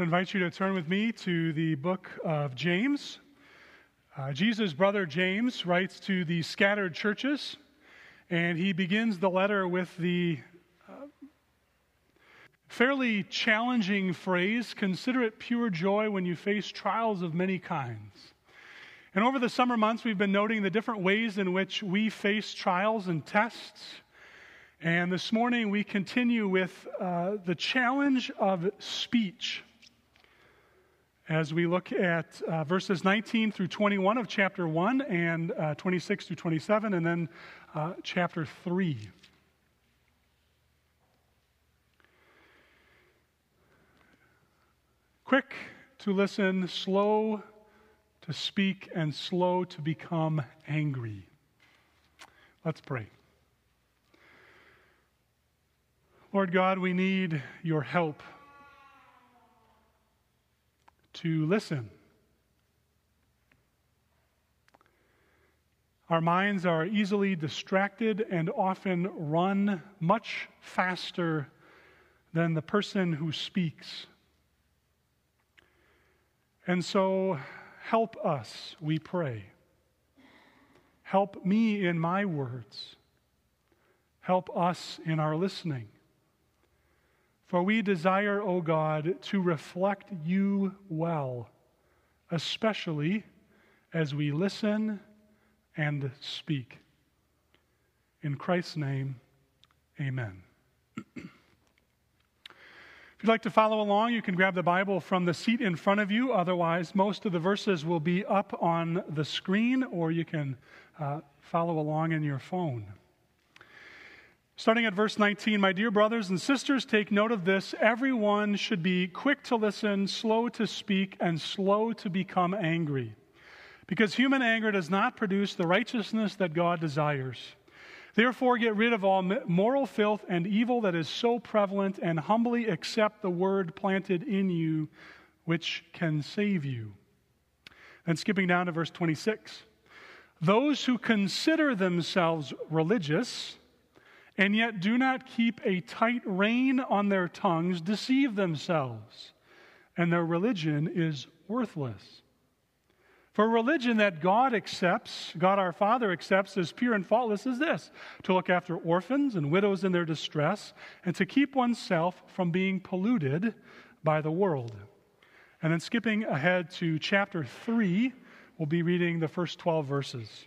would invite you to turn with me to the book of James. Uh, Jesus' brother James writes to the scattered churches, and he begins the letter with the uh, fairly challenging phrase consider it pure joy when you face trials of many kinds. And over the summer months, we've been noting the different ways in which we face trials and tests. And this morning, we continue with uh, the challenge of speech as we look at uh, verses 19 through 21 of chapter 1 and uh, 26 through 27, and then uh, chapter 3. Quick to listen, slow to speak, and slow to become angry. Let's pray. Lord God, we need your help to listen. Our minds are easily distracted and often run much faster than the person who speaks. And so, help us, we pray. Help me in my words. Help us in our listening. For we desire, O God, to reflect you well, especially as we listen and speak. In Christ's name, amen. If you'd like to follow along, you can grab the Bible from the seat in front of you. Otherwise, most of the verses will be up on the screen, or you can uh, follow along in your phone. Starting at verse 19, my dear brothers and sisters, take note of this. Everyone should be quick to listen, slow to speak, and slow to become angry. Because human anger does not produce the righteousness that God desires. Therefore, get rid of all moral filth and evil that is so prevalent, and humbly accept the word planted in you, which can save you. And skipping down to verse 26 Those who consider themselves religious, and yet do not keep a tight rein on their tongues, deceive themselves, and their religion is worthless. For religion that God accepts, God our Father accepts as pure and faultless is this to look after orphans and widows in their distress, and to keep oneself from being polluted by the world. And then skipping ahead to chapter 3, we'll be reading the first 12 verses.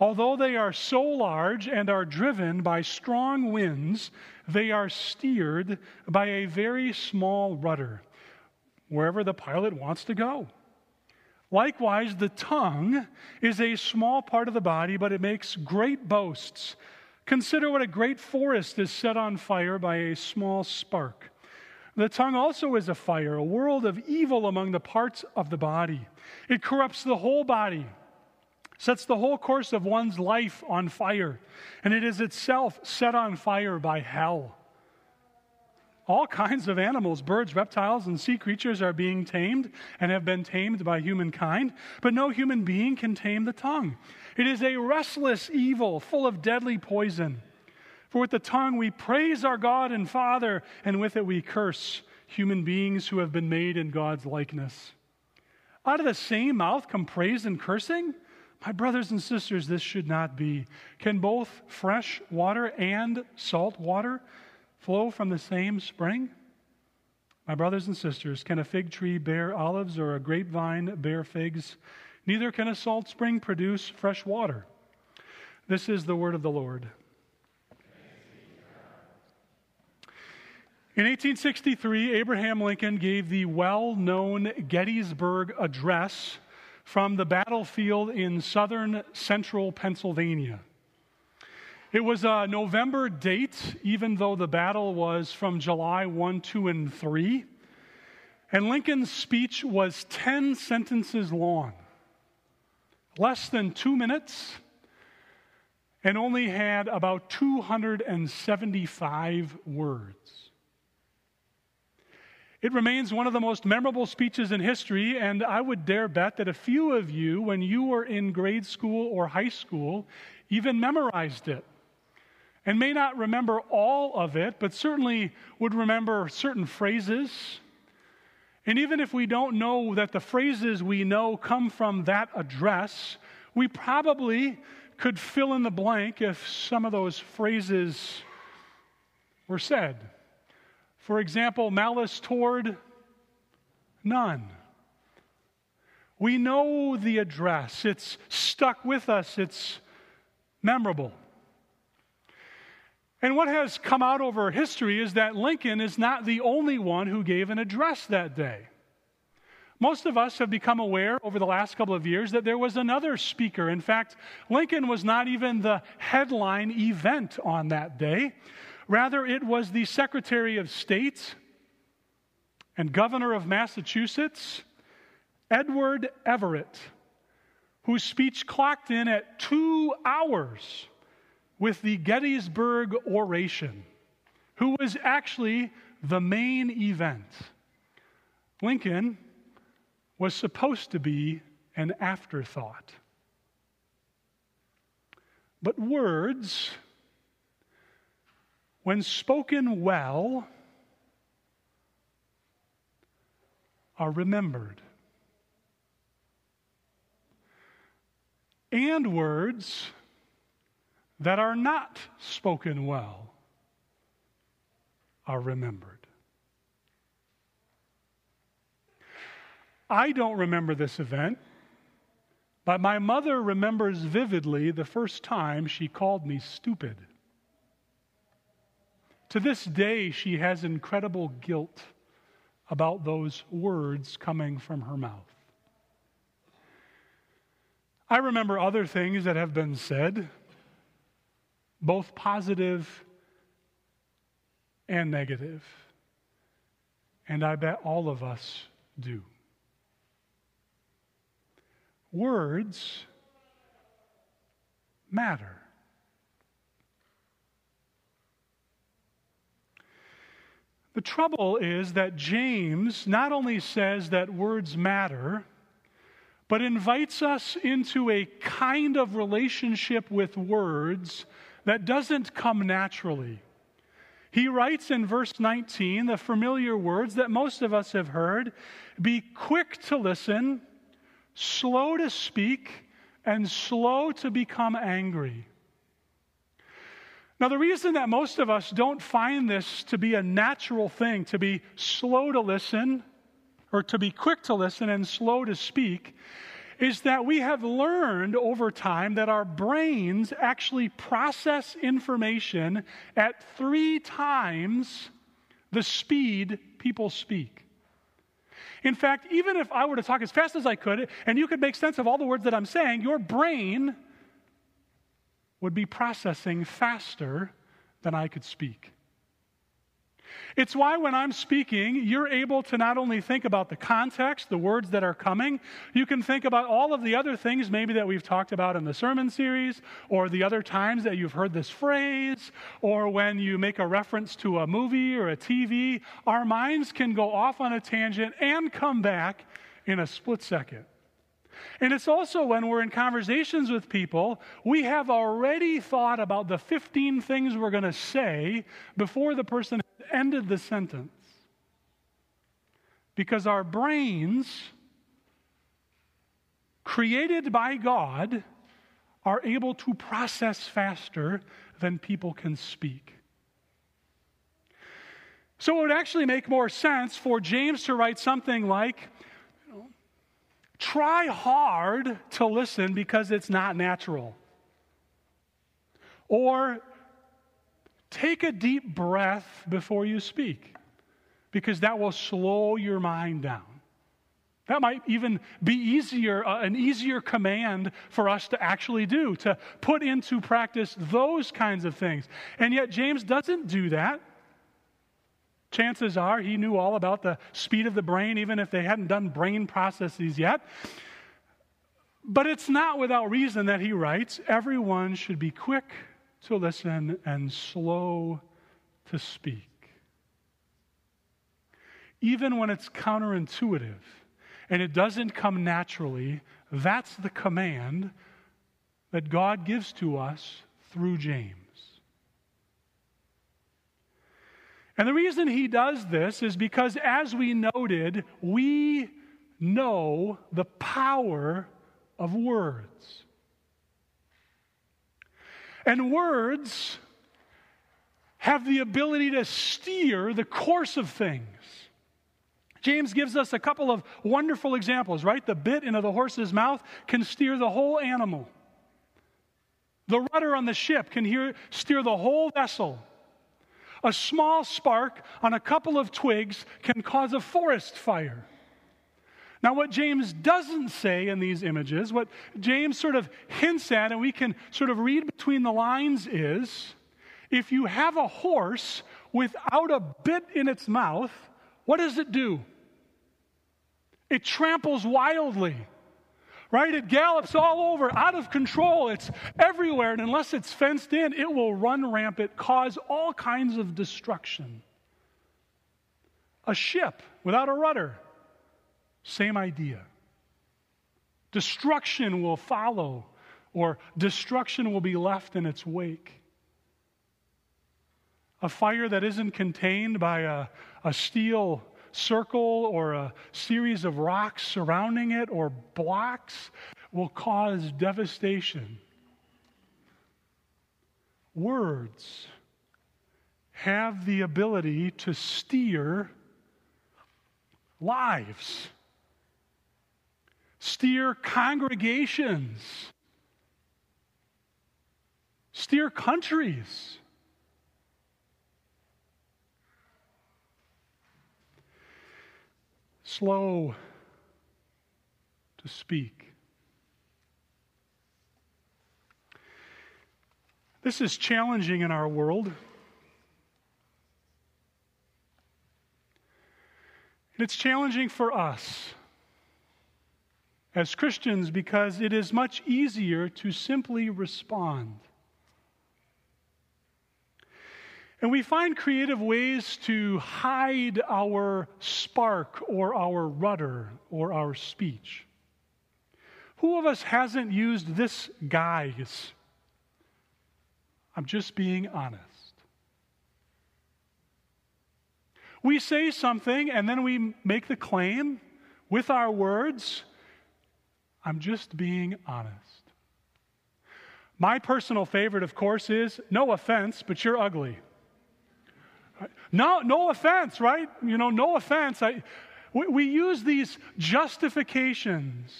Although they are so large and are driven by strong winds, they are steered by a very small rudder, wherever the pilot wants to go. Likewise, the tongue is a small part of the body, but it makes great boasts. Consider what a great forest is set on fire by a small spark. The tongue also is a fire, a world of evil among the parts of the body. It corrupts the whole body sets the whole course of one's life on fire, and it is itself set on fire by hell. All kinds of animals, birds, reptiles, and sea creatures are being tamed and have been tamed by humankind, but no human being can tame the tongue. It is a restless evil full of deadly poison. For with the tongue we praise our God and Father, and with it we curse human beings who have been made in God's likeness. Out of the same mouth come praise and cursing? My brothers and sisters, this should not be. Can both fresh water and salt water flow from the same spring? My brothers and sisters, can a fig tree bear olives or a grapevine bear figs? Neither can a salt spring produce fresh water. This is the word of the Lord. In 1863, Abraham Lincoln gave the well known Gettysburg Address from the battlefield in southern central Pennsylvania. It was a November date, even though the battle was from July 1, 2, and 3. And Lincoln's speech was 10 sentences long, less than two minutes, and only had about 275 words. It remains one of the most memorable speeches in history, and I would dare bet that a few of you, when you were in grade school or high school, even memorized it. And may not remember all of it, but certainly would remember certain phrases. And even if we don't know that the phrases we know come from that address, we probably could fill in the blank if some of those phrases were said. For example, malice toward none. We know the address, it's stuck with us, it's memorable. And what has come out over history is that Lincoln is not the only one who gave an address that day. Most of us have become aware over the last couple of years that there was another speaker. In fact, Lincoln was not even the headline event on that day. Rather, it was the Secretary of State and Governor of Massachusetts, Edward Everett, whose speech clocked in at two hours with the Gettysburg Oration, who was actually the main event. Lincoln was supposed to be an afterthought. But words when spoken well, are remembered. And words that are not spoken well are remembered. I don't remember this event, but my mother remembers vividly the first time she called me stupid. To this day, she has incredible guilt about those words coming from her mouth. I remember other things that have been said, both positive and. And I bet all of us do. Words matter. The trouble is that James not only says that words matter, but invites us into a kind of relationship with words that doesn't come naturally. He writes in verse 19 the familiar words that most of us have heard be quick to listen, slow to speak, and slow to become angry. Now, the reason that most of us don't find this to be a natural thing, to be slow to listen, or to be quick to listen and slow to speak, is that we have learned over time that our brains actually process information at three times the speed people speak. In fact, even if I were to talk as fast as I could and you could make sense of all the words that I'm saying, your brain would be processing faster than I could speak. It's why when I'm speaking, you're able to not only think about the context, the words that are coming, you can think about all of the other things maybe that we've talked about in the sermon series, or the other times that you've heard this phrase, or when you make a reference to a movie or a TV. Our minds can go off on a tangent and come back in a split second. And it's also when we're in conversations with people, we have already thought about the 15 things we're going to say before the person ended the sentence. Because our brains, created by God, are able to process faster than people can speak. So it would actually make more sense for James to write something like, Try hard to listen because it's not natural. Or take a deep breath before you speak because that will slow your mind down. That might even be easier, uh, an easier command for us to actually do, to put into practice those kinds of things. And yet, James doesn't do that. Chances are he knew all about the speed of the brain, even if they hadn't done brain processes yet. But it's not without reason that he writes everyone should be quick to listen and slow to speak. Even when it's counterintuitive and it doesn't come naturally, that's the command that God gives to us through James. And the reason he does this is because, as we noted, we know the power of words. And words have the ability to steer the course of things. James gives us a couple of wonderful examples, right? The bit into the horse's mouth can steer the whole animal. The rudder on the ship can hear, steer the whole vessel. A small spark on a couple of twigs can cause a forest fire. Now, what James doesn't say in these images, what James sort of hints at, and we can sort of read between the lines, is if you have a horse without a bit in its mouth, what does it do? It tramples wildly, right? It gallops all over, out of control. It's everywhere. And unless it's fenced in, it will run rampant, cause all kinds of destruction. A ship without a rudder, same idea. Destruction will follow, or destruction will be left in its wake. A fire that isn't contained by a, a steel circle or a series of rocks surrounding it or blocks will cause devastation. Words have the ability to steer lives, steer congregations, steer countries. Slow to speak. This is challenging in our world. And it's challenging for us as Christians because it is much easier to simply respond. And we find creative ways to hide our spark or our rudder or our speech. Who of us hasn't used this guise? I'm just being honest. We say something and then we make the claim with our words I'm just being honest. My personal favorite, of course, is no offense, but you're ugly. No, no offense, right? You know, no offense. I, we, we use these justifications.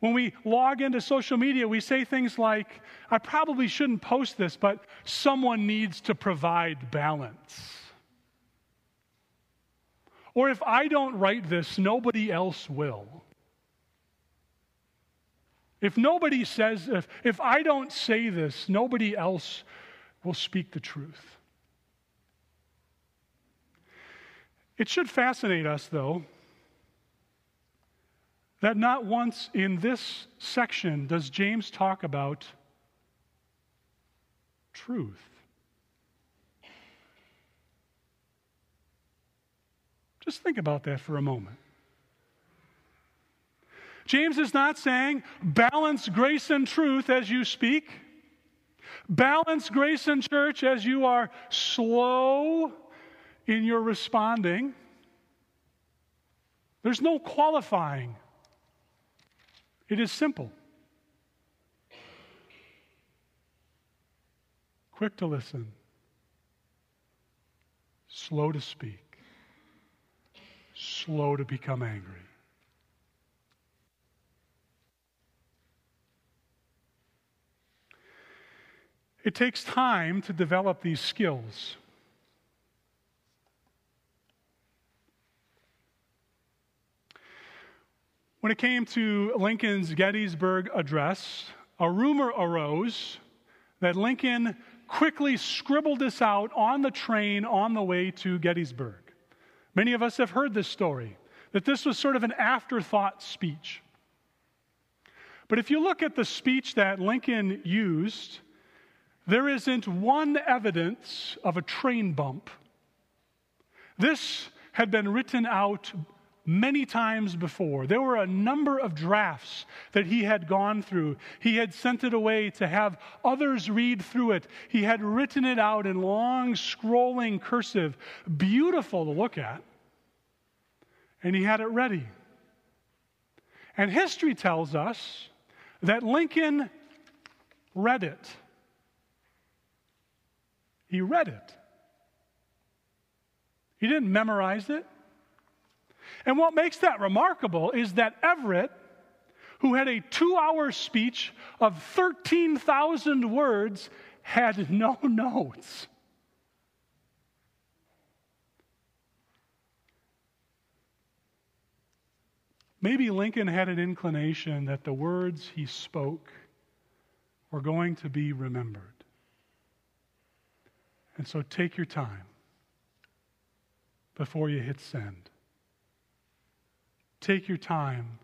When we log into social media, we say things like, I probably shouldn't post this, but someone needs to provide balance. Or if I don't write this, nobody else will. If nobody says, if, if I don't say this, nobody else will speak the truth. It should fascinate us, though, that not once in this section does James talk about truth. Just think about that for a moment. James is not saying balance grace and truth as you speak, balance grace and church as you are slow in your responding. There's no qualifying, it is simple. Quick to listen, slow to speak, slow to become angry. It takes time to develop these skills. When it came to Lincoln's Gettysburg Address, a rumor arose that Lincoln quickly scribbled this out on the train on the way to Gettysburg. Many of us have heard this story, that this was sort of an afterthought speech. But if you look at the speech that Lincoln used, there isn't one evidence of a train bump. This had been written out many times before. There were a number of drafts that he had gone through. He had sent it away to have others read through it. He had written it out in long, scrolling cursive, beautiful to look at. And he had it ready. And history tells us that Lincoln read it. He read it. He didn't memorize it. And what makes that remarkable is that Everett, who had a two hour speech of 13,000 words, had no notes. Maybe Lincoln had an inclination that the words he spoke were going to be remembered. And so take your time before you hit send. Take your time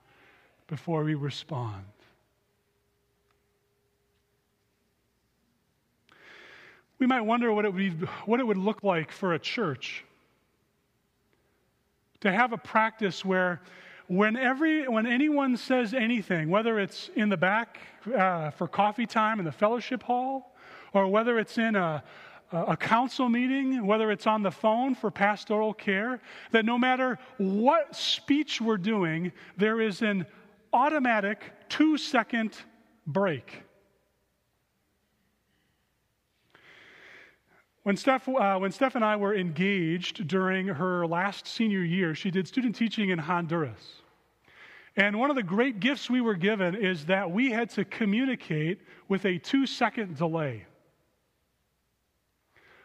before we respond. We might wonder what it, would be, what it would look like for a church to have a practice where when, every, when anyone says anything, whether it's in the back uh, for coffee time in the fellowship hall, or whether it's in a, a council meeting, whether it's on the phone for pastoral care, that no matter what speech we're doing, there is an automatic two second break. When Steph, uh, when Steph and I were engaged during her last senior year, she did student teaching in Honduras. And one of the great gifts we were given is that we had to communicate with a two second delay.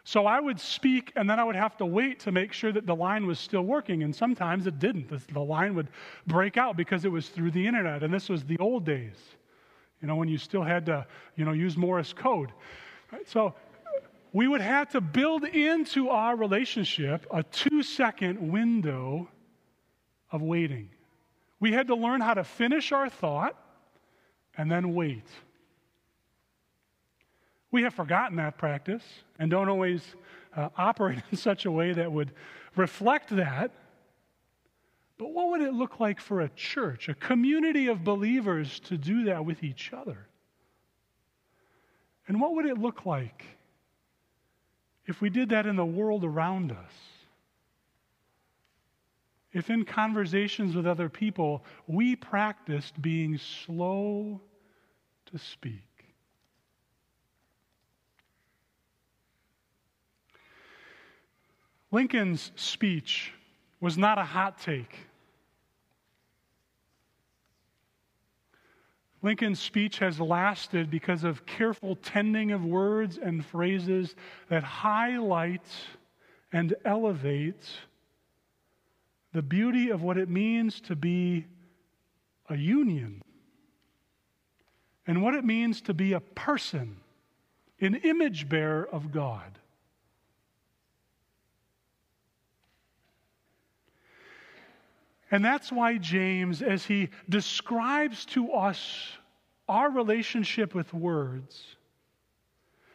So I would speak, and then I would have to wait to make sure that the line was still working. And sometimes it didn't. The, line would break out because it was through the internet. And this was the old days, you know, when you still had to, you know, use Morse code. So we would have to build into our relationship a two second window of waiting. We had to learn how to finish our thought and then wait. We have forgotten that practice and don't always uh, operate in such a way that would reflect that. But what would it look like for a church, a community of believers, to do that with each other? And what would it look like if we did that in the world around us? If in conversations with other people we practiced being slow to speak? Lincoln's speech was not a hot take. Lincoln's speech has lasted because of careful tending of words and phrases that highlight and elevate the beauty of what it means to be a union and what it means to be a person, an image bearer of God. And that's why James, as he describes to us our relationship with words,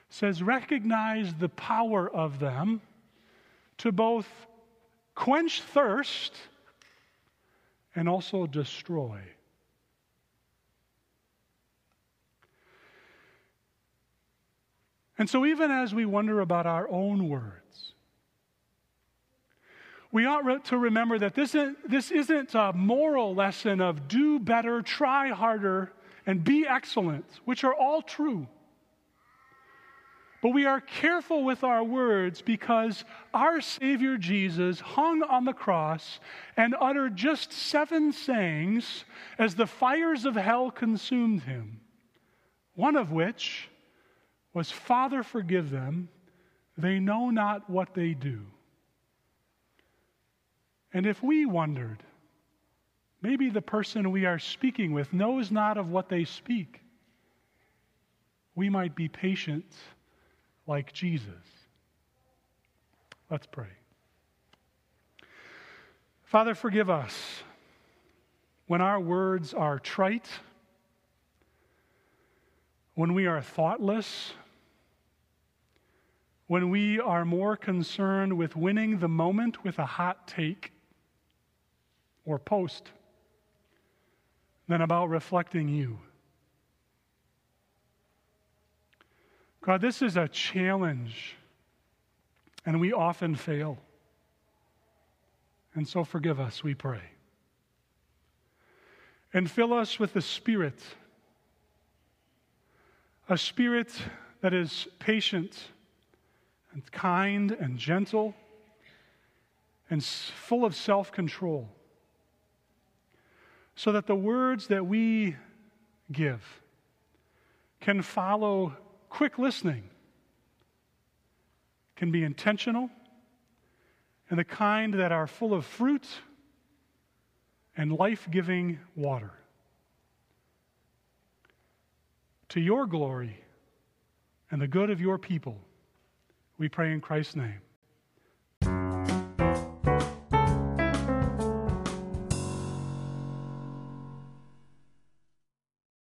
says, recognize the power of them to both quench thirst and also destroy. And so, even as we wonder about our own words, we ought to remember that this isn't, this isn't a moral lesson of do better, try harder, and be excellent, which are all true. But we are careful with our words because our Savior Jesus hung on the cross and uttered just seven sayings as the fires of hell consumed him. One of which was, Father, forgive them. They know not what they do. And if we wondered, maybe the person we are speaking with knows not of what they speak, we might be patient like Jesus. Let's pray. Father, forgive us when our words are trite, when we are thoughtless, when we are more concerned with winning the moment with a hot take or post than about reflecting you. God, this is a challenge, and we often fail. And so forgive us, we pray. And fill us with the Spirit, a Spirit that is patient and kind and gentle and full of self control, so that the words that we give can follow quick listening, can be intentional, and the kind that are full of fruit and life giving water. To your glory and the good of your people. We pray in Christ's name.